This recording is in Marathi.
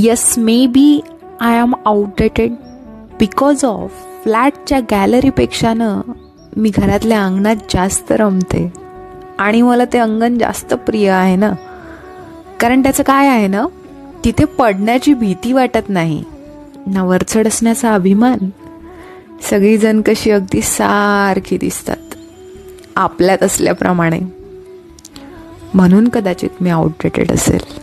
Yes may be I am outdated because of फ्लॅटच्या गॅलरीपेक्षानं मी घरातल्या अंगणात जास्त रमते. आणि मला ते अंगण जास्त प्रिय आहे ना? कारण त्याचं काय आहे ना? तिथे पडण्याची भीती वाटत नाही. ना वरचढ असण्याचा अभिमान. सगळीजण कशी अगदी सारखी दिसतात. आपल्यात असल्याप्रमाणे. म्हणून कदाचित मी आउटडेटेड असेल.